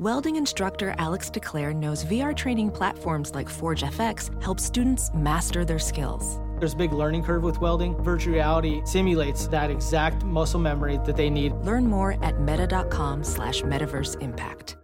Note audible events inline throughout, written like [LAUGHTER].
Welding instructor Alex DeClaire knows VR training platforms like Forge FX help students master their skills. There's a big learning curve with welding. Virtual reality simulates that exact muscle memory that they need. Learn more at meta.com slash metaverse impact.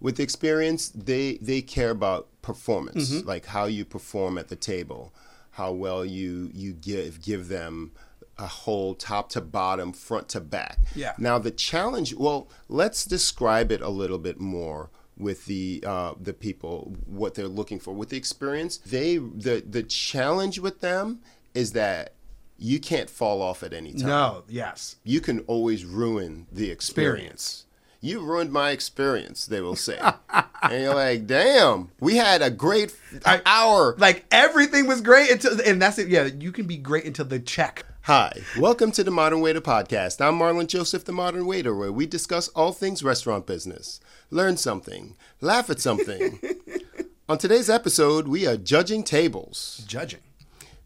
With experience, they they care about performance, mm-hmm. like how you perform at the table, how well you you give give them a whole top to bottom, front to back. Yeah. Now the challenge, well, let's describe it a little bit more with the uh, the people what they're looking for with the experience. They the the challenge with them is that you can't fall off at any time No, yes. you can always ruin the experience. You ruined my experience, they will say. [LAUGHS] and you're like, damn, we had a great I- hour. Like everything was great until, and that's it. Yeah, you can be great until the check. Hi, welcome to the Modern Waiter Podcast. I'm Marlon Joseph, the Modern Waiter, where we discuss all things restaurant business, learn something, laugh at something. [LAUGHS] On today's episode, we are judging tables. Judging.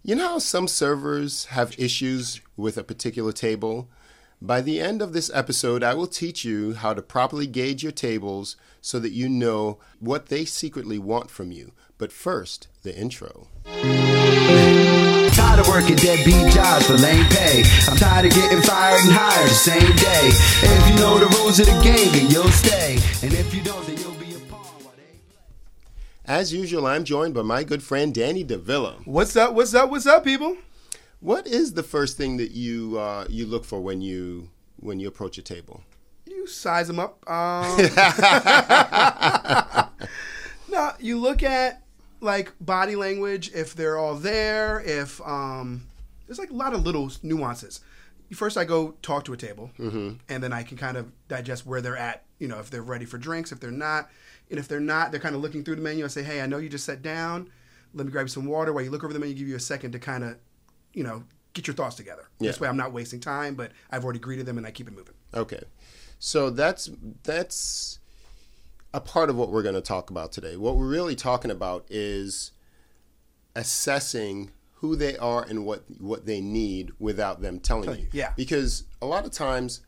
You know how some servers have issues with a particular table? By the end of this episode, I will teach you how to properly gauge your tables so that you know what they secretly want from you. But first, the intro. Tired of working deadbeat jobs for lame pay. I'm tired of getting fired and hired the same day. If you know the rules of the game, then you'll stay. And if you don't, then you'll be a pawn while they As usual, I'm joined by my good friend Danny DeVilla. What's up? What's up? What's up, people? What is the first thing that you uh, you look for when you when you approach a table? You size them up. Um, [LAUGHS] [LAUGHS] no, you look at like body language. If they're all there, if um, there's like a lot of little nuances. First, I go talk to a table, and then I can kind of digest where they're at. You know, if they're ready for drinks, if they're not, and if they're not, they're kind of looking through the menu. I say, "Hey, I know you just sat down. Let me grab you some water." While you look over the menu, give you a second to kind of, you know, get your thoughts together. This way, I'm not wasting time, but I've already greeted them, and I keep it moving. Okay, so that's that's a part of what we're going to talk about today. What we're really talking about is assessing who they are and what what they need without them telling you. you, yeah. Because a lot of times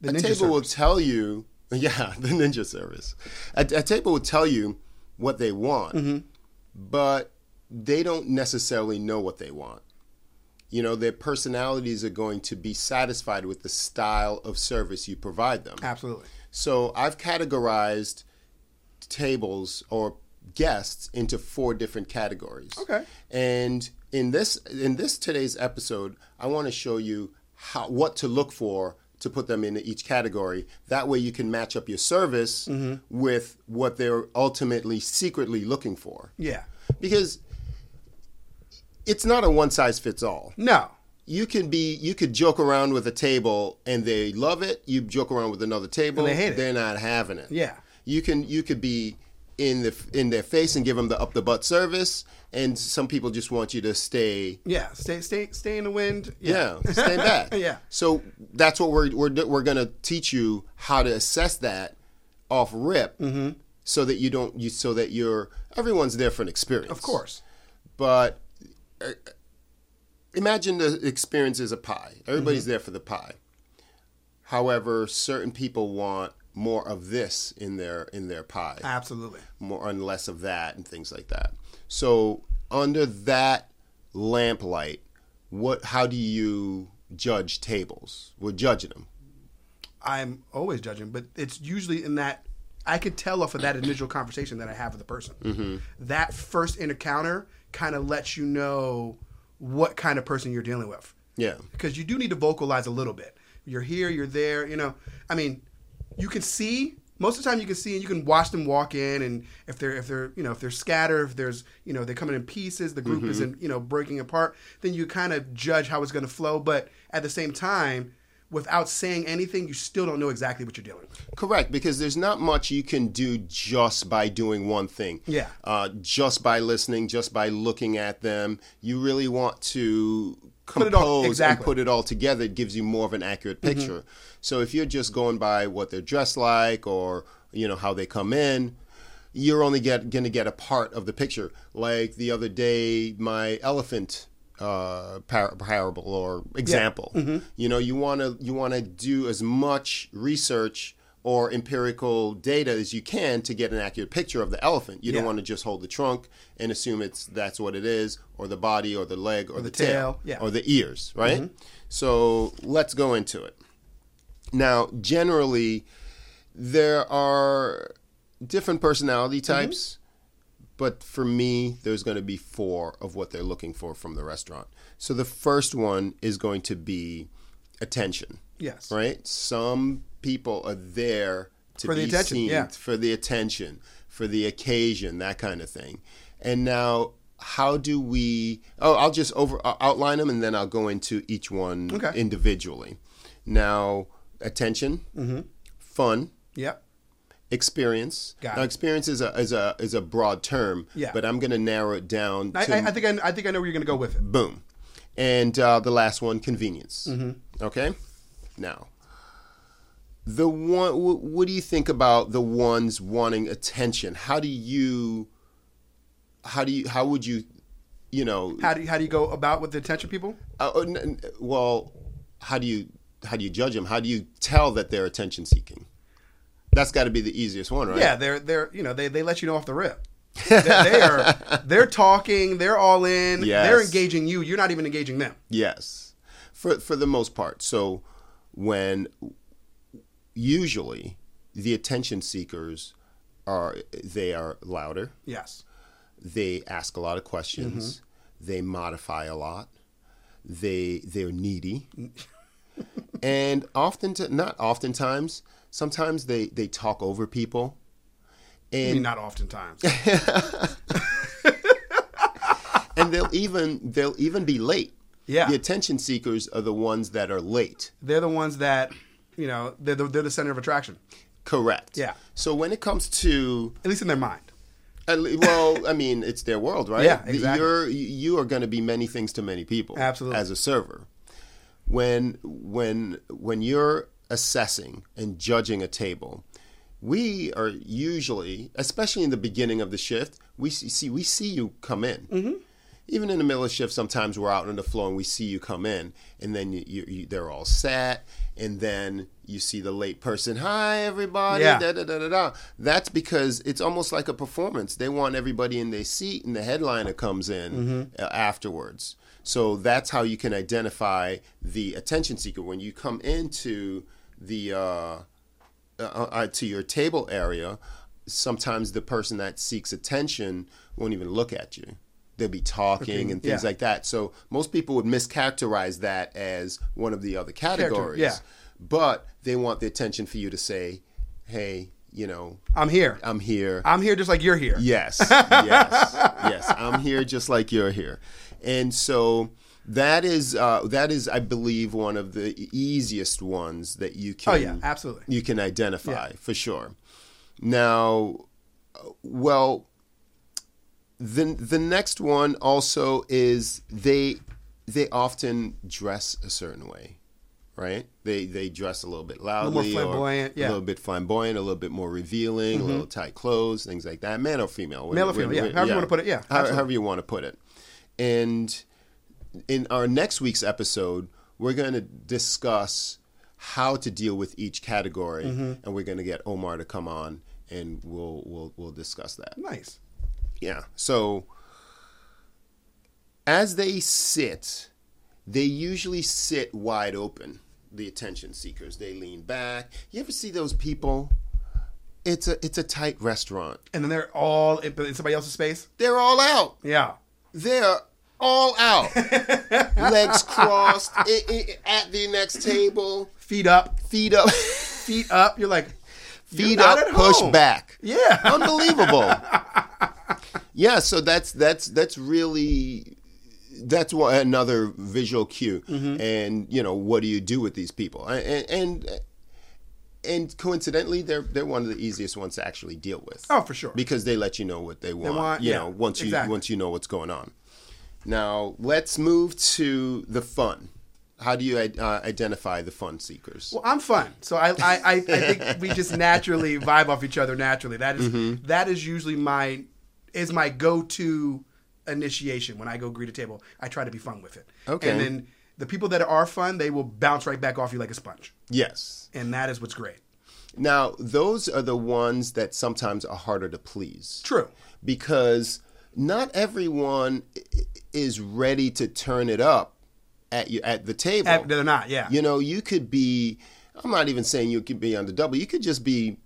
The a table will tell you, [LAUGHS] yeah, the ninja service. A, a table will tell you what they want, Mm-hmm. but they don't necessarily know what they want. You know, their personalities are going to be satisfied with the style of service you provide them. Absolutely. So I've categorized tables or guests into four different categories. Okay. And in this in this today's episode, I want to show you how what to look for to put them into each category. That way you can match up your service Mm-hmm. with what they're ultimately secretly looking for. Yeah. Because it's not a one size fits all No. you can be you could joke around with a table and they love it you joke around with another table And they hate it. they're not having it Yeah. You can you could be in the in their face and give them the up the butt service and some people just want you to stay Yeah. Stay, stay, stay in the wind. yeah, stay [LAUGHS] back Yeah. so that's what we're we're, we're going to teach you how to assess that off rip Mm-hmm. so that you don't you so that you're everyone's there for an experience Of course. but uh, imagine the experience is a pie. Everybody's Mm-hmm. there for the pie. However, certain people want more of this in their in their pie, Absolutely. more and less of that, and things like that. So, under that lamplight, what? How do you judge tables? We're judging them. I'm always judging, but it's usually in that I could tell off of that initial conversation that I have with the person. Mm-hmm. That first encounter kind of lets you know what kind of person you're dealing with. Yeah. because you do need to vocalize a little bit. You're here, you're there. You know, I mean, you can see most of the time. You can see and you can watch them walk in, and if they're if they're you know if they're scattered, if there's you know they're coming in pieces, the group mm-hmm. isn't you know breaking apart. Then you kind of judge how it's going to flow. But at the same time, without saying anything, you still don't know exactly what you're dealing with. Correct, because there's not much you can do just by doing one thing. Yeah. Uh, just by listening, just by looking at them. You really want to Put it all- compose exactly. Mm-hmm. and put it all together. It gives you more of an accurate picture. So if you're just going by what they're dressed like or you know how they come in, you're only get going to get a part of the picture. Like the other day, my elephant uh, par- parable or example. Mm-hmm. You know, you want to you want to do as much research or empirical data as you can to get an accurate picture of the elephant. You don't want to just hold the trunk and assume it's that's what it is, or the body, or the leg, or, the, tail, tail, yeah. or the ears. Right. So let's go into it. Now, generally, there are different personality types, but for me, there's going to be four of what they're looking for from the restaurant. So the first one is going to be attention, Yes. right? Some people are there to For the be attention, seen, yeah. for the attention, for the occasion, that kind of thing. And now, how do we? Oh, I'll just over I'll outline them, and then I'll go into each one Okay. individually. Now, attention, Mm-hmm. fun, Yep. Experience. Got now, it. experience is a is a is a broad term. Yeah. But I'm going to narrow it down I, to I, I think I, I think I know where you're going to go with it. boom, and uh, the last one, convenience. Mm-hmm. Okay. Now, the one. wh- What do you think about the ones wanting attention? How do you? How do you? How would you? You know. How do you, how do you go about with the attention people? Uh, uh, n- n- well, how do you how do you judge them? How do you tell that they're attention seeking? That's got to be the easiest one, right? Yeah, they're they're you know they, they let you know off the rip. they, they are [LAUGHS] they're talking. They're all in. Yes. They're engaging you. You're not even engaging them. Yes, for for the most part. So when usually the attention seekers are they are louder, Yes. they ask a lot of questions, mm-hmm. they modify a lot, they they're needy, [LAUGHS] and often not oftentimes. Sometimes they they talk over people. And mean, not oftentimes. [LAUGHS] and they'll even they'll even be late. Yeah. The attention seekers are the ones that are late. they're the ones that you know they're the, they're the center of attraction, Correct. Yeah. So when it comes to at least in their mind. well, I mean, it's their world, right? Yeah, exactly. You're you are going to be many things to many people. Absolutely. As a server, when when when you're assessing and judging a table, we are usually, especially in the beginning of the shift, we see, we see you come in. Mm-hmm. Even in the middle of shift, sometimes we're out on the floor and we see you come in, and then you, you, you, they're all sat, and then you see the late person. Hi, everybody. Yeah. Da, da, da, da, da. That's because it's almost like a performance. They want everybody in their seat, and the headliner comes in uh, afterwards. So that's how you can identify the attention seeker when you come into the uh, uh, uh, to your table area. Sometimes the person that seeks attention won't even look at you. They'll be talking and things yeah. like that. So most people would mischaracterize that as one of the other categories. yeah. But they want the attention for you to say, "Hey, you know, I'm here. I'm here." I'm here just like you're here. Yes, [LAUGHS] yes, yes. I'm here just like you're here, and so that is uh, that is, I believe, one of the easiest ones that you can. Oh, yeah, absolutely. You can identify Yeah. for sure. Now, well, the the next one also is they they often dress a certain way. Right, they they dress a little bit loudly, more or flamboyant, yeah. a little bit flamboyant, a little bit more revealing, a little tight clothes, things like that. Man or female, Mm-hmm. Male or female, yeah. However you wanna put it, yeah, absolutely. however you want to put it. And in our next week's episode, we're going to discuss how to deal with each category, Mm-hmm. and we're going to get Omar to come on, and we'll we'll we'll discuss that. Nice. Yeah. So as they sit, they usually sit wide open. The attention seekers, they lean back. You ever see those people? It's a it's a tight restaurant. And then they're all in, in somebody else's space. They're all out. Yeah. They're all out. [LAUGHS] Legs crossed i- i- at the next table. Feet up. Feet up. [LAUGHS] Feet up. You're like you're feet up, push back. Yeah. unbelievable. [LAUGHS] yeah, so that's that's that's really that's what another visual cue. Mm-hmm. And you know, what do you do with these people? And and and coincidentally, they're they're one of the easiest ones to actually deal with. Oh, for sure. because they let you know what they want. want- you yeah, know, once you exactly. once you know what's going on. Now let's move to the fun. How do you uh, identify the fun seekers? Well, I'm fun, so I I, I, I think we just naturally vibe off each other naturally. That is- Mm-hmm. that is usually my is my go to initiation when I go greet a table. I try to be fun with it. Okay. And then the people that are fun, they will bounce right back off you like a sponge, yes. and that is what's great. Now those are the ones that sometimes are harder to please. True. because not everyone is ready to turn it up at you at the table. At- they're not. Yeah. You know, you could be. I'm not even saying you could be on the double. You could just be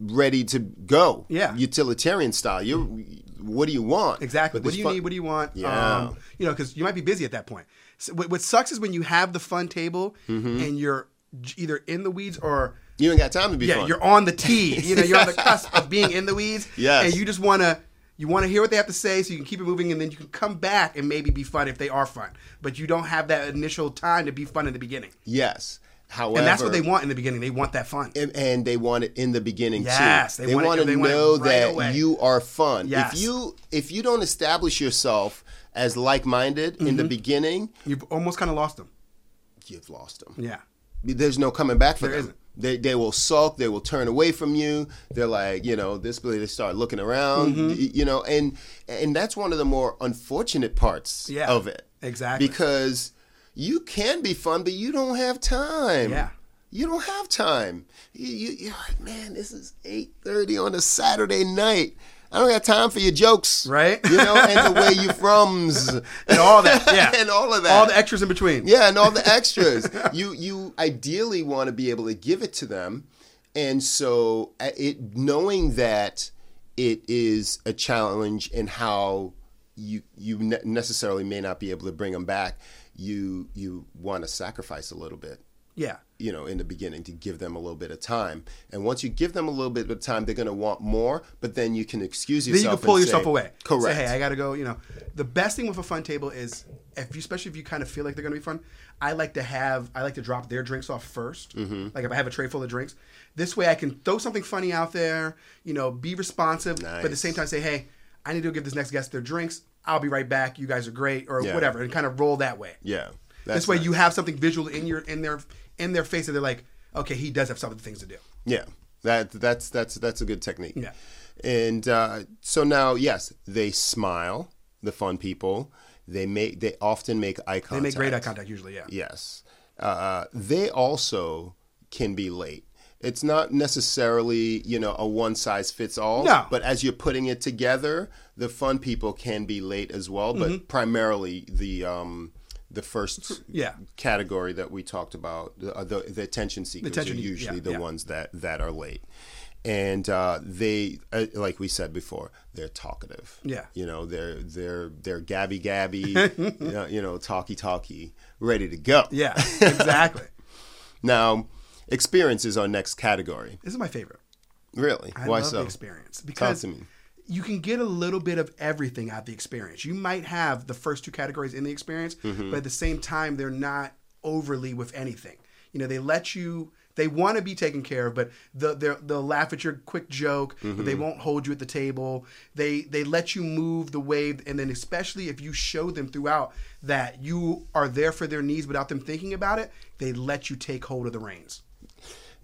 ready to go. Yeah. Utilitarian style. You. What do you want? Exactly. What do you fun- need? What do you want? Yeah. Um, you know, because you might be busy at that point. So what, what sucks is when you have the fun table Mm-hmm. and you're either in the weeds or You ain't got time to be yeah, fun. you're on the [LAUGHS] tee. You know, you're on the cusp of being in the weeds. Yes. And you just want to you want to hear what they have to say so you can keep it moving and then you can come back and maybe be fun if they are fun. But you don't have that initial time to be fun in the beginning. yes. However, And that's what they want in the beginning. They want that fun. and, and they want it in the beginning Yes, too. they They, want it- to they want know right that away. you are fun. Yes. If you if you don't establish yourself as like minded in Mm-hmm. the beginning, You've almost kind of lost them. you've lost them. Yeah. There's no coming back for There them. isn't. They they will sulk. They will turn away from you. They're like you know this. They start looking around. Mm-hmm. You know, and and that's one of the more unfortunate parts Yeah, of it. exactly. Because you can be fun, but you don't have time. Yeah. You don't have time. You, you, you're like, man, this is eight thirty on a Saturday night. I don't got time for your jokes, Right. You know, and the way you frums, [LAUGHS] And all that. Yeah. [LAUGHS] and all of that, All the extras in between. yeah, and all the [LAUGHS] extras. you you ideally want to be able to give it to them, and so uh, it knowing that it is a challenge and how you you ne- necessarily may not be able to bring them back. You you want to sacrifice a little bit Yeah. You know, in the beginning to give them a little bit of time. And once you give them a little bit of time, they're going to want more, but then you can excuse yourself then you can pull yourself say, away. Correct. Say, hey, I got to go. You know, the best thing with a fun table is if you, especially if you kind of feel like they're going to be fun. I like to have, I like to drop their drinks off 1st Mm-hmm. Like if I have a tray full of drinks, this way I can throw something funny out there. You know, be responsive, but at the same time say, hey, I need to give this next guest their drinks. I'll be right back. You guys are great, or Yeah. whatever, and kind of roll that way. yeah. this way, nice. you have something visual in your in their in their face, and they're like, okay, he does have some other things to do. Yeah. That that's that's that's a good technique. Yeah. And uh, so now, yes, they smile. The fun people. They make. They often make eye contact. They make great eye contact usually. Yeah. Yes. Uh, they also can be late. It's not necessarily, you know, a one size fits all. No. But as you're putting it together, the fun people can be late as well. But primarily the um, the first Yeah. category that we talked about, the, uh, the, the attention seekers attention- are usually yeah, the yeah. ones that that are late. And uh, they, uh, like we said before, they're talkative. Yeah. you know, they're they're they're gabby gabby, [LAUGHS] you know, you know, talky talky, ready to go. Yeah. Exactly. [LAUGHS] Now, experience is our next category. this is my favorite. Really? I Why love so? experience because to me. You can get a little bit of everything out of the experience. You might have the first two categories in the experience, Mm-hmm. but at the same time, they're not overly with anything. You know, they let you. They want to be taken care of, but the, they'll laugh at your quick joke. But Mm-hmm. they won't hold you at the table. They they let you move the wave, and then especially if you show them throughout that you are there for their needs without them thinking about it, they let you take hold of the reins.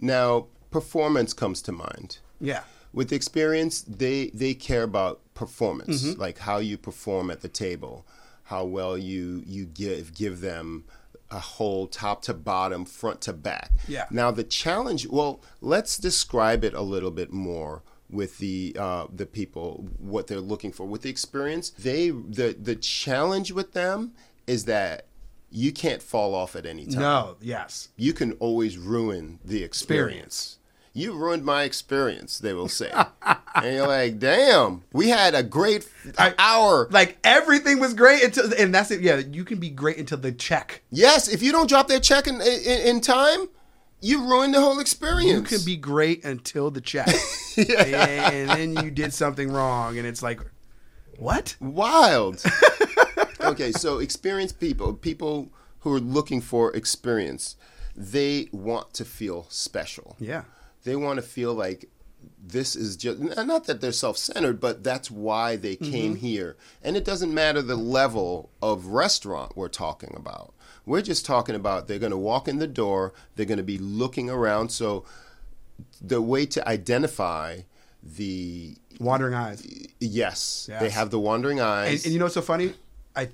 Now, performance comes to mind. Yeah. With experience, they they care about performance, Mm-hmm. like how you perform at the table, how well you you give give them a whole top to bottom, front to back. Yeah. Now the challenge. Well, let's describe it a little bit more with the uh, the people what they're looking for with the experience. They the the challenge with them is that you can't fall off at any time No. Yes. you can always ruin the experience. You ruined my experience, they will say. and you're like, damn, we had a great hour. Like everything was great until, and that's it. Yeah, you can be great until the check. yes, if you don't drop their check in, in, in time, you ruined the whole experience. You can be great until the check, [LAUGHS] and then you did something wrong, and it's like, what? wild. [LAUGHS] okay, so experienced people, people who are looking for experience, they want to feel special. Yeah. They want to feel like this is just not that they're self-centered, but that's why they mm-hmm. came here. And it doesn't matter the level of restaurant we're talking about. We're just talking about they're going to walk in the door, they're going to be looking around. So the way to identify the Wandering eyes. yes, they have the wandering eyes. And, and you know what's so funny? I,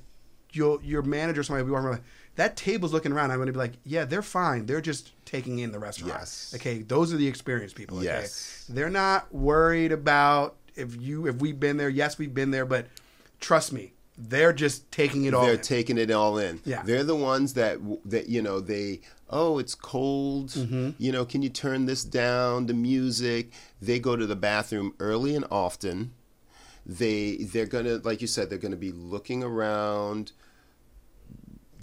your your manager, somebody will be walking around, that table's looking around. I'm going to be like, yeah, they're fine. They're just taking in the restaurant. Yes. Okay, those are the experienced people. Okay? Yes. They're not worried about if you if we've been there. Yes, we've been there, but trust me, they're just taking it all. In. They're in. taking it all in. Yeah. They're the ones that that you know they oh it's cold. Mm-hmm. You know, can you turn this down? The music. They go to the bathroom early and often. They they're gonna like you said they're gonna be looking around.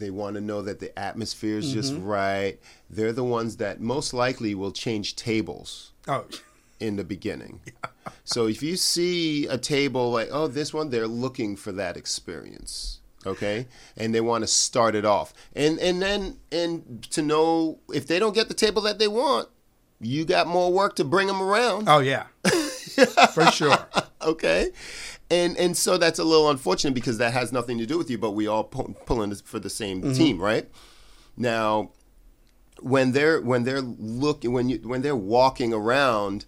They want to know that the atmosphere is just Mm-hmm. right. They're the ones that most likely will change tables oh, in the beginning. [LAUGHS] So if you see a table like, oh, this one, they're looking for that experience. Okay? And they want to start it off. And and then and to know if they don't get the table that they want, you got more work to bring them around. oh yeah, [LAUGHS] for sure. [LAUGHS] Okay? And and so that's a little unfortunate because that has nothing to do with you, but we all pull, pulling for the same mm-hmm. team, right? Now, when they're when they're looking when you when they're walking around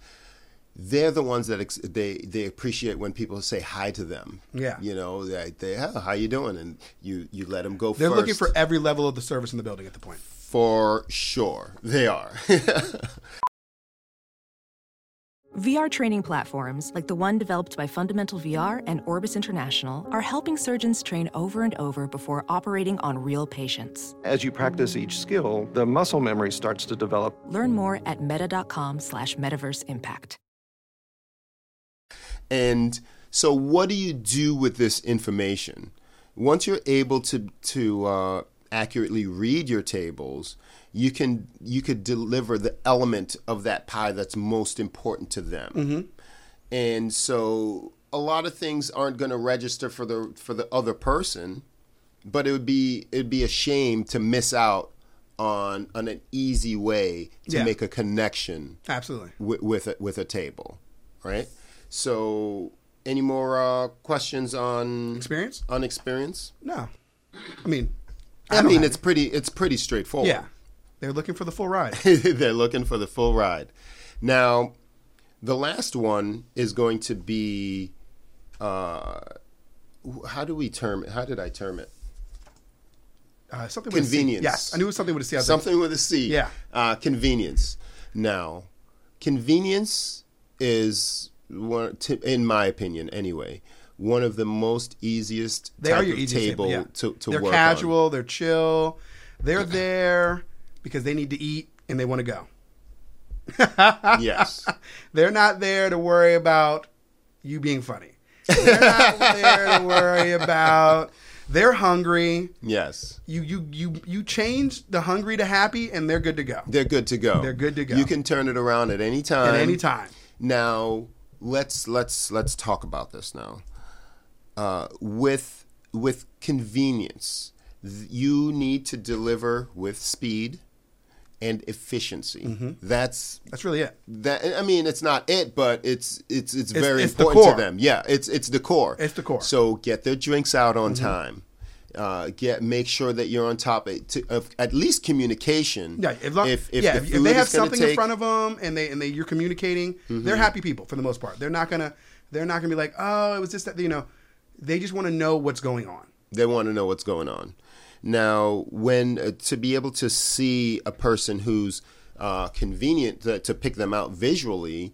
they're the ones that ex- they they appreciate when people say hi to them Yeah. you know they, they oh, how you doing and you you let them go They're first looking for every level of the service in the building at the point. for sure they are [LAUGHS] VR training platforms, like the one developed by Fundamental VR and Orbis International, are helping surgeons train over and over before operating on real patients. As you practice each skill, the muscle memory starts to develop. Learn more at meta.com slash metaverse impact. And so, what do you do with this information? Once you're able to to uh, accurately read your tables, you can you could deliver the element of that pie that's most important to them. And so, a lot of things aren't going to register for the for the other person, but it would be it'd be a shame to miss out on on an easy way to Yeah. make a connection Absolutely. with with a, with a table, right? So, any more uh, questions on Experience? on experience? No. I mean, I, don't mean, it's pretty it's pretty straightforward. yeah. They're looking for the full ride. [LAUGHS] They're looking for the full ride. Now, the last one is going to be uh, how do we term it? How did I term it? Uh, something with a C. Convenience. Yes, I knew it was something with a C. I was like, Something with a C. Yeah. Uh, convenience. Now, convenience is one, in my opinion, anyway, one of the most easiest They type are your of easiest table table, yeah. to, to they're work casual, they're chill, they're there because they need to eat and they want to go. Yes. [LAUGHS] They're not there to worry about you being funny. They're not there to worry about. They're hungry. yes. You you you you change the hungry to happy, and they're good to go They're good to go. They're good to go. You can turn it around at any time. at any time. Now let's let's let's talk about this now. Uh, with with convenience, you need to deliver with speed and efficiency. Mm-hmm. That's That's really it. that. I mean, it's not it, but it's it's it's, It's- very it's the important core. to them. Yeah, it's it's the core. It's the core. Mm-hmm. So get their drinks out on time. Uh, get make sure that you're on top of, to, of at least communication. Yeah, if, long, if, if yeah, the if, they have something take, Mm-hmm. in front of them and they and they you're communicating, they're happy people for the most part. They're not gonna they're not gonna be like, oh, it was just that you know, they just want to know what's going on. They want to know what's going on. Now, when uh, to be able to see a person who's uh, convenient to, to pick them out visually,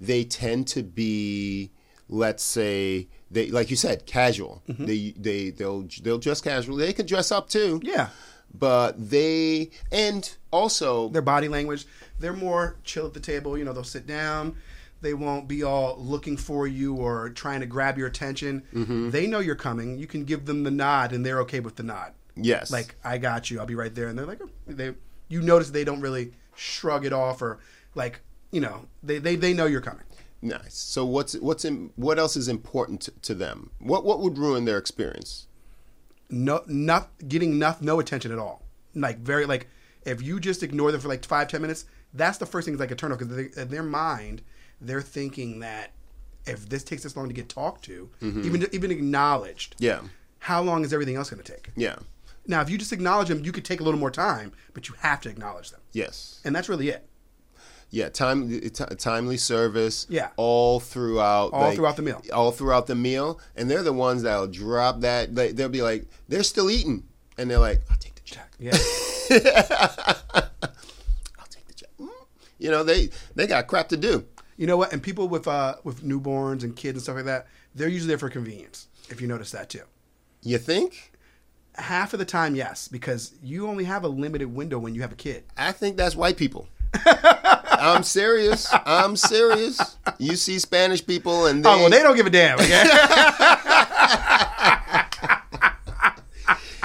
they tend to be, let's say, they like you said, casual. Mm-hmm. They they they'll they'll dress casually. They can dress up too. Yeah. But they and also Their body language, they're more chill at the table. You know, they'll sit down. They won't be all looking for you or trying to grab your attention. Mm-hmm. They know you're coming. You can give them the nod, and they're okay with the nod. yes, Like, I got you. I'll be right there. And they're like, oh, they. You notice they don't really shrug it off or like, you know, they they, they know you're coming. nice. So what's what's in, what else is important to, to them? What what would ruin their experience? no, not getting enough, no attention at all. Like very like if you just ignore them for like five ten minutes, that's the first thing is like a turn off because in their mind they're thinking that if this takes this long to get talked to, even even acknowledged, Yeah. how long is everything else going to take? Yeah. Now, if you just acknowledge them, you could take a little more time, but you have to acknowledge them, Yes. and that's really it. Yeah, time t- timely service. Yeah. all throughout, All throughout the meal. All throughout the meal, and they're the ones that'll drop that. They, they'll be like, they're still eating, and they're like, I'll take the check. Yeah, [LAUGHS] I'll take the check. Mm. You know, they they got crap to do. You know what? And people with uh with newborns and kids and stuff like that, they're usually there for convenience. If you notice that too. You think? Half of the time, yes, because you only have a limited window when you have a kid. I think that's white people. I'm serious. I'm serious. You see Spanish people, and they, Oh well, they don't give a damn. Okay?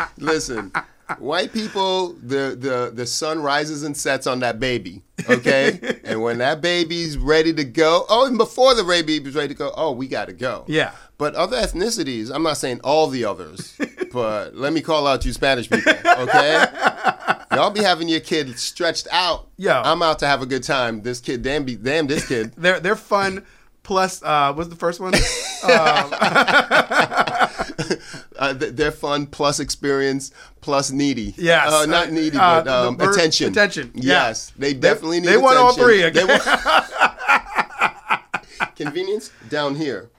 [LAUGHS] Listen, white people, the, the the sun rises and sets on that baby. Okay, [LAUGHS] and when that baby's ready to go, oh, and before the baby's ready to go, oh, we got to go. Yeah. But other ethnicities, I'm not saying all the others, [LAUGHS] but let me call out you Spanish people. Okay, [LAUGHS] y'all be having your kid stretched out. Yo. I'm out to have a good time. This kid, damn, be, damn, this kid. they're they're fun. Plus, uh, what's the first one? [LAUGHS] Uh, they're fun plus experience plus needy. Yes. uh, not Uh, needy, uh, but um, attention. attention, yeah. Yes, they definitely need. they want all three? They want- [LAUGHS] [LAUGHS] Convenience down here.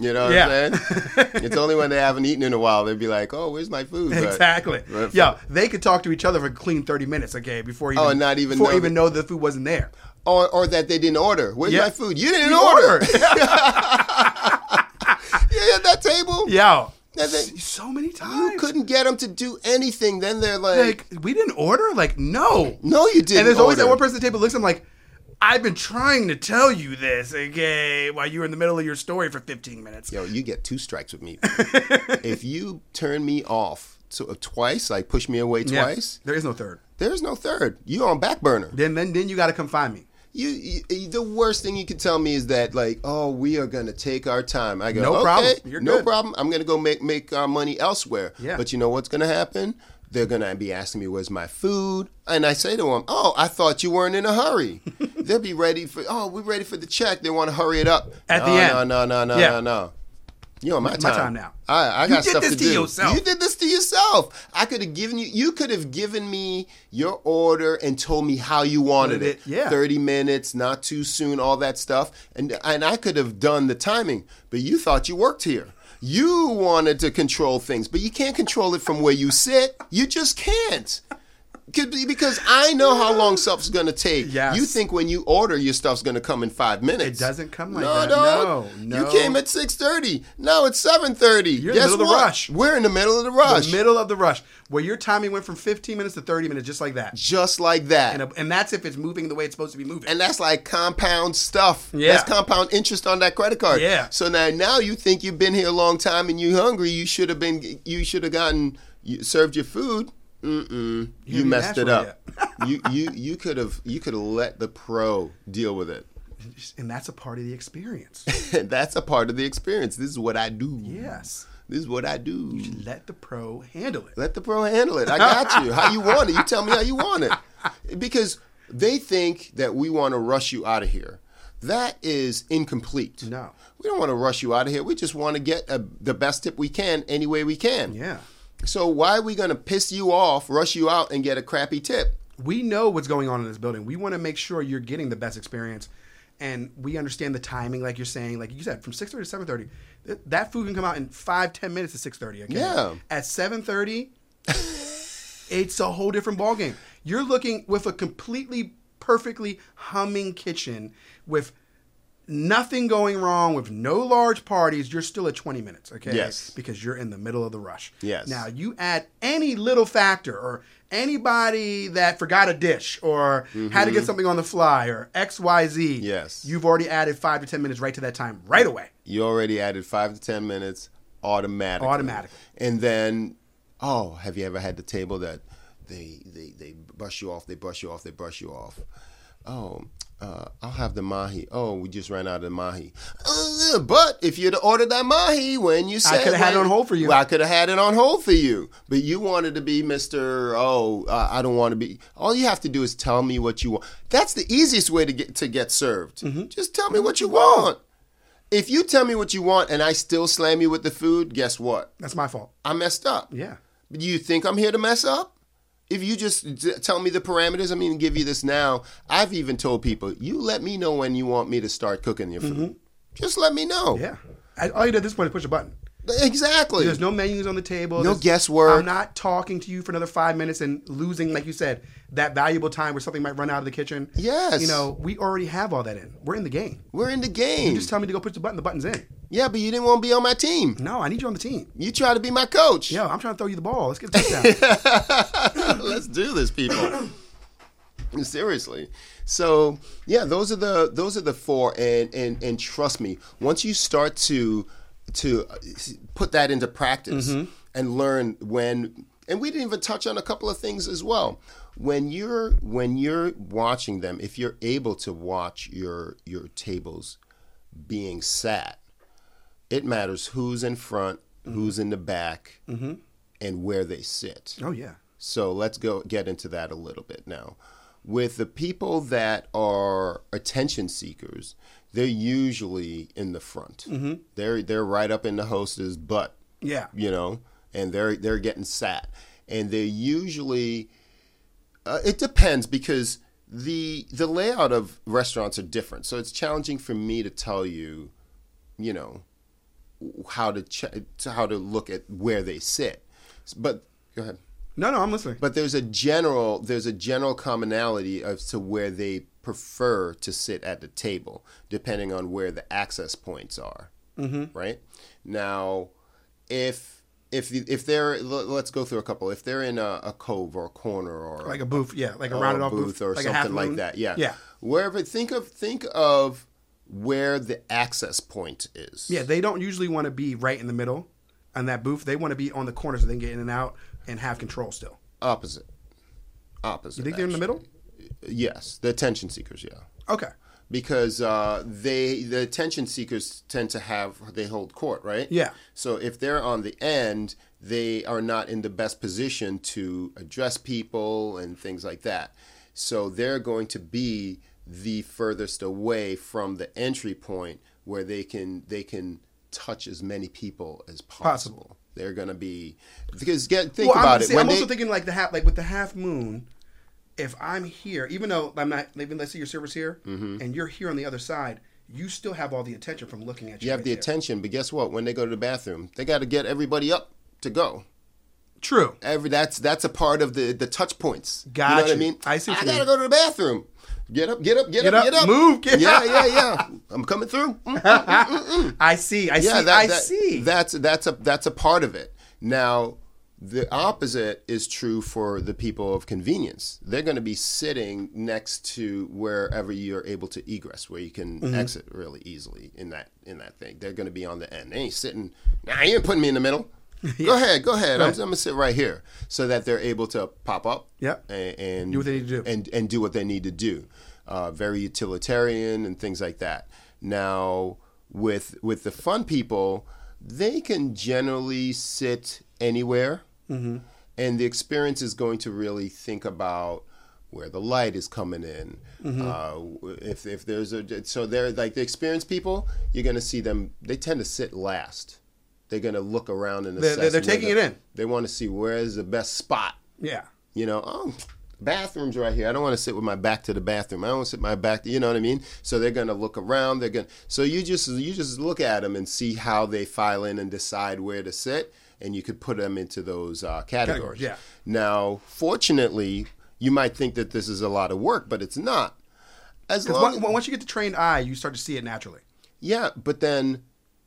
You know what Yeah. I'm saying? it's only when they haven't eaten in a while they'd be like, "Oh, where's my food?" But- exactly. but- Yo, they could talk to each other for a clean thirty minutes, okay, before even Oh, not even before know even know the food wasn't there. or or that they didn't order. Where's Yeah. my food? You didn't You order. ordered. At that table. Yeah. And they- so many times. You couldn't get them to do anything. Then they're like, like we didn't order. Like no, "No, you didn't." and there's always that one person at the table looks at them like, I've been trying to tell you this, okay, while you were in the middle of your story for 15 minutes. Yo, you get two strikes with me. [LAUGHS] if you turn me off to, uh, twice, like push me away Yeah. twice, There is no third. there's no third. You're on back burner. Then then then you got to come find me. You, you, the worst thing you can tell me is that like, oh, we are gonna take our time. I go, No okay, problem. You're no good." problem. I'm gonna go make make our money elsewhere. Yeah. But you know what's gonna happen? They're gonna be asking me, "Where's my food?" And I say to them, "Oh, I thought you weren't in a hurry." [LAUGHS] They'll be ready for. Oh, we're ready for the check. They want to hurry it up At no, the end. No, no, no, no, Yeah. no, no. You on my My time. time now. I, I You got did stuff this to to do. yourself. You did this to yourself. I could have given you. You could have given me your order and told me how you wanted Wanted it. it, yeah. Thirty minutes, not too soon, all that stuff, and and I could have done the timing. But you thought you worked here. You wanted to control things, but you can't control it from where you sit. You just can't. Could be because I know how long [LAUGHS] stuff's gonna take. Yes. You think when you order, your stuff's gonna come in five minutes. It doesn't come like no, that. No, no. You came at six thirty. Now it's seven thirty. You're in the Guess middle of the rush. We're in the middle of the rush. The middle of the rush, where your timing went from 15 minutes to 30 minutes, just like that. Just like that. And, uh, and that's if it's moving the way it's supposed to be moving. and that's like compound stuff. Yeah. That's compound interest on that credit card. Yeah. So now, now you think you've been here a long time and you're hungry. You should have been. You should have gotten you served your food. Mm-mm. You, messed it up. you [LAUGHS] you you could have you could have let the pro deal with it. and that's a part of the experience. [LAUGHS] that's a part of the experience. This is what I do. yes. This is what I do. Let the pro handle it. Let the pro handle it. I got you. How you want it? You tell me how you want it. Because they think that we want to rush you out of here. That is incomplete. No. We don't want to rush you out of here. We just want to get a, the best tip we can any way we can. Yeah. So why are we going to piss you off, rush you out, and get a crappy tip? we know what's going on in this building. We want to make sure you're getting the best experience, and we understand the timing, like you're saying, like you said, from six thirty to seven thirty. Th- That food can come out in five ten minutes to six thirty. Okay? Yeah. At seven thirty, [LAUGHS] it's a whole different ballgame. You're looking with a completely perfectly humming kitchen with nothing going wrong with no large parties you're still at 20 minutes okay Yes. because you're in the middle of the rush Yes. now you add any little factor or anybody that forgot a dish or had to get mm-hmm. something on the fly or xyz Yes. you've already added five to ten minutes right to that time right away You already added five to ten minutes automatically. Automatically. And then, oh, have you ever had the table that they they they brush you off, they brush you off, they brush you off. Oh, uh, I'll have the mahi. Oh, we just ran out of the mahi. Ugh, but if you'd ordered that mahi when you said I coulda had it on hold for you. Well, I could have had it on hold for you. But you wanted to be Mister. Oh, uh, I don't want to be. All you have to do is tell me what you want. That's the easiest way to get to get served. Mm-hmm. Just tell me what you want. If you tell me what you want and I still slam you with the food, guess what? That's my fault. I messed up. Yeah. Do you think I'm here to mess up? If you just d- tell me the parameters, I'm to give you this now. I've even told people, you let me know when you want me to start cooking your food. Just let me know. Mm-hmm. Yeah. I, all you did at this point is push a button. Exactly. There's no menus on the table. No There's- guesswork. I'm not talking to you for another five minutes and losing, like you said, that valuable time where something might run out of the kitchen. Yes. You know, we already have all that in. We're in the game. We're in the game. You just tell me to go push the button. The button's in. yeah, but you didn't want to be on my team. No, I need you on the team. You try to be my coach. Yo, I'm trying to throw you the ball. Let's get a touchdown. [LAUGHS] Let's do this, people. [COUGHS] Seriously. So yeah, those are the those are the four, and and and trust me, once you start to to uh, put that into practice mm-hmm. and learn when, and we didn't even touch on a couple of things as well. When you're when you're watching them, if you're able to watch your your tables being sat, it matters who's in front, mm-hmm. who's in the back, mm-hmm. and where they sit. oh, yeah. So let's go get into that a little bit now. With the people that are attention seekers, they're usually in the front. Mm-hmm. They're they're right up in the host's butt. Yeah. you know, and they're they're getting sat, and they're usually. Uh, it depends because the the layout of restaurants are different, so it's challenging for me to tell you, you know, how to ch- to how to look at where they sit. But go ahead. No, no, I'm listening. But there's a general there's a general commonality as to where they prefer to sit at the table, depending on where the access points are. Mm-hmm. Right now, if if if they're let's go through a couple. If they're in a, a cove or a corner or like a booth, yeah, like a rounded off booth, booth, or like something like that, yeah, yeah, Wherever think of think of where the access point is. yeah. They don't usually want to be right in the middle on that booth. They want to be on the corner so they can get in and out and have control still. opposite. Opposite. You think they're in the middle? Yes, the attention seekers. Yeah. Okay. because uh, they the attention seekers tend to have they hold court, right? Yeah. So if they're on the end, they are not in the best position to address people and things like that. So they're going to be the furthest away from the entry point where they can they can touch as many people as possible. Possible. They're going to be because get think well, about I'm, it see, when I'm they also thinking like the half, like with the half moon. If I'm here, even though I'm not, even let's say your server's here, Mm-hmm. and you're here on the other side, you still have all the attention from looking at you. you have right the there. attention, but guess what? When they go to the bathroom, they got to get everybody up to go. True. every that's that's a part of the the touch points. you know what I mean? I see I gotta mean. go to the bathroom. Get up, get up, get, Get up, up, get up. move, get yeah, up. yeah, yeah. I'm coming through. Mm. [LAUGHS] I see. I yeah, see. that, I that- see. That's that's a that's a part of it. Now, the opposite is true for the people of convenience. They're going to be sitting next to wherever you're able to egress, where you can Mm-hmm. exit really easily in that in that thing. They're going to be on the end. They ain't sitting. Nah, you ain't putting me in the middle. [LAUGHS] Go ahead, go ahead. I'm, I'm gonna sit right here, so that they're able to pop up. Yep. and, and Do what they need to do. and and do what they need to do. Uh, very utilitarian and things like that. Now, with with the fun people, they can generally sit anywhere, Mm-hmm. and the experience is going to really think about where the light is coming in. Mm-hmm. Uh, if if there's a so they're like the experienced people, you're going to see them. They tend to sit last. They're going to look around and assess. they're- they're taking the- it in. They want to see where is the best spot yeah. you know, oh, bathrooms right here. I don't want to sit with my back to the bathroom. I don't want to sit my back. To, you know what I mean? So they're gonna look around. They're gonna. So you just you just look at them and see how they file in and decide where to sit, and you could put them into those uh, categories. Yeah. Now, fortunately, you might think that this is a lot of work, but it's not. As long, once you get the trained eye, you start to see it naturally. yeah, but then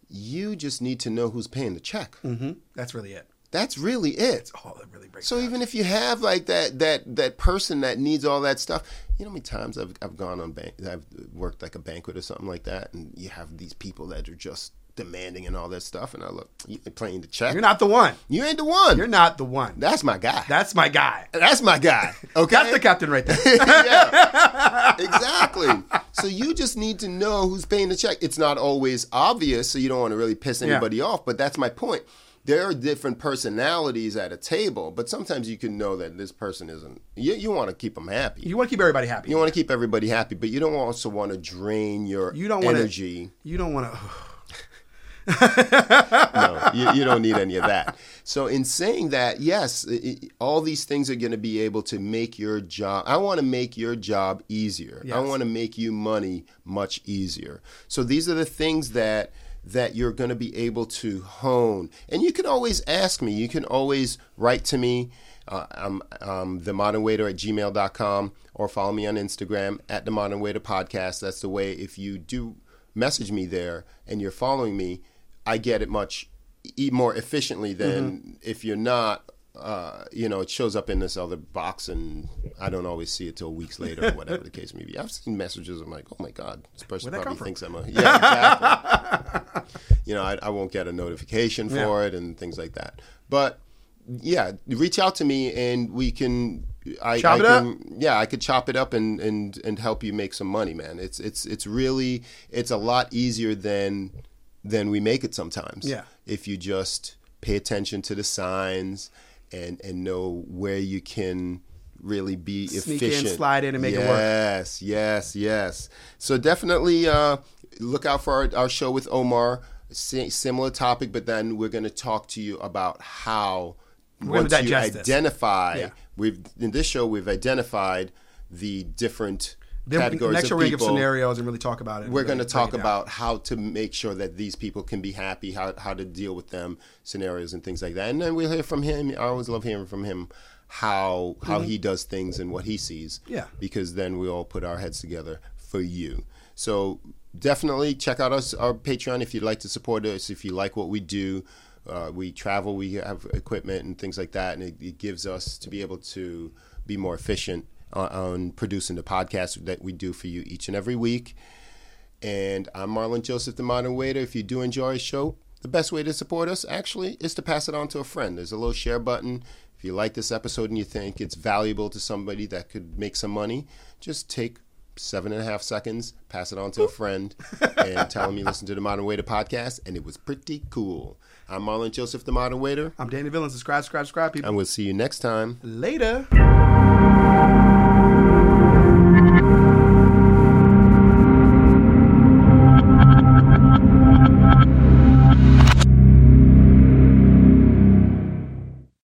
you just need to know who's paying the check. Mm-hmm. That's really it. That's really it. Oh, that really breaks. So down. even if you have like that that that person that needs all that stuff, you know how many times I've I've gone on bank I've worked like a banquet or something like that, and you have these people that are just demanding and all that stuff. And I look, you playing the check. You're not the one. You ain't the one. You're not the one. That's my guy. That's my guy. That's my guy. [LAUGHS] Okay. That's the captain right there. [LAUGHS] yeah, [LAUGHS] exactly. So you just need to know who's paying the check. It's not always obvious, so you don't want to really piss Yeah. anybody off. But that's my point. There are different personalities at a table, but sometimes you can know that this person isn't. You, you want to keep them happy. You want to keep everybody happy. You want to keep everybody happy, but you don't also want to drain your You don't energy. to. You don't want to. [LAUGHS] no, you, you don't need any of that. So, in saying that, yes, i i all these things are going to be able to make your job. I want to make your job easier. I want to make you money much easier. So, these are the things that that you're going to be able to hone. And you can always ask me. You can always write to me. Uh, I'm um, the modern waiter at gmail.com or follow me on Instagram at the modern waiter podcast. That's the way if you do message me there and you're following me, I get it much e- more efficiently than if you're not. Uh, you know, it shows up in this other box, and I don't always see it till weeks later, or whatever the case may be. I've seen messages. I'm like, oh my god, this person probably thinks I'm a [LAUGHS] yeah, exactly. [LAUGHS] you know, I, I won't get a notification for it and things like that. But yeah, reach out to me and we can. I, Chop I it up? can, Yeah, I could chop it up and, and and help you make some money, man. It's it's it's really it's a lot easier than than we make it sometimes. Yeah. if you just pay attention to the signs and and know where you can really be Sneak in, efficient. slide in, and make it work. Yes, yes, yes. So definitely uh, look out for our, our show with Omar. Si- similar topic, but then we're going to talk to you about how gonna once you identify. Yeah. We've in this show we've identified the different Then categories next of year we're gonna give people scenarios and really talk about it. we're really going to talk about how to make sure that these people can be happy, how how to deal with them, scenarios and things like that. And then we'll hear from him. I always love hearing from him how how he does things and what he sees. Mm-hmm. Yeah. Because then we all put our heads together for you. So definitely check out us our Patreon if you'd like to support us. If you like what we do. Uh, we travel, we have equipment and things like that, and it, it gives us to be able to be more efficient on, on producing the podcast that we do for you each and every week. And I'm Marlon Joseph, the Modern Waiter. If you do enjoy a show, the best way to support us actually is to pass it on to a friend. There's a little share button. If you like this episode and you think it's valuable to somebody that could make some money, just take seven and a half seconds, pass it on to a friend, and tell them you listen to the Modern Waiter podcast, and it was pretty cool. I'm Marlon Joseph, the Modern Waiter, I'm Danny Villain. Subscribe, subscribe, subscribe, people. and we'll see you next time. Later.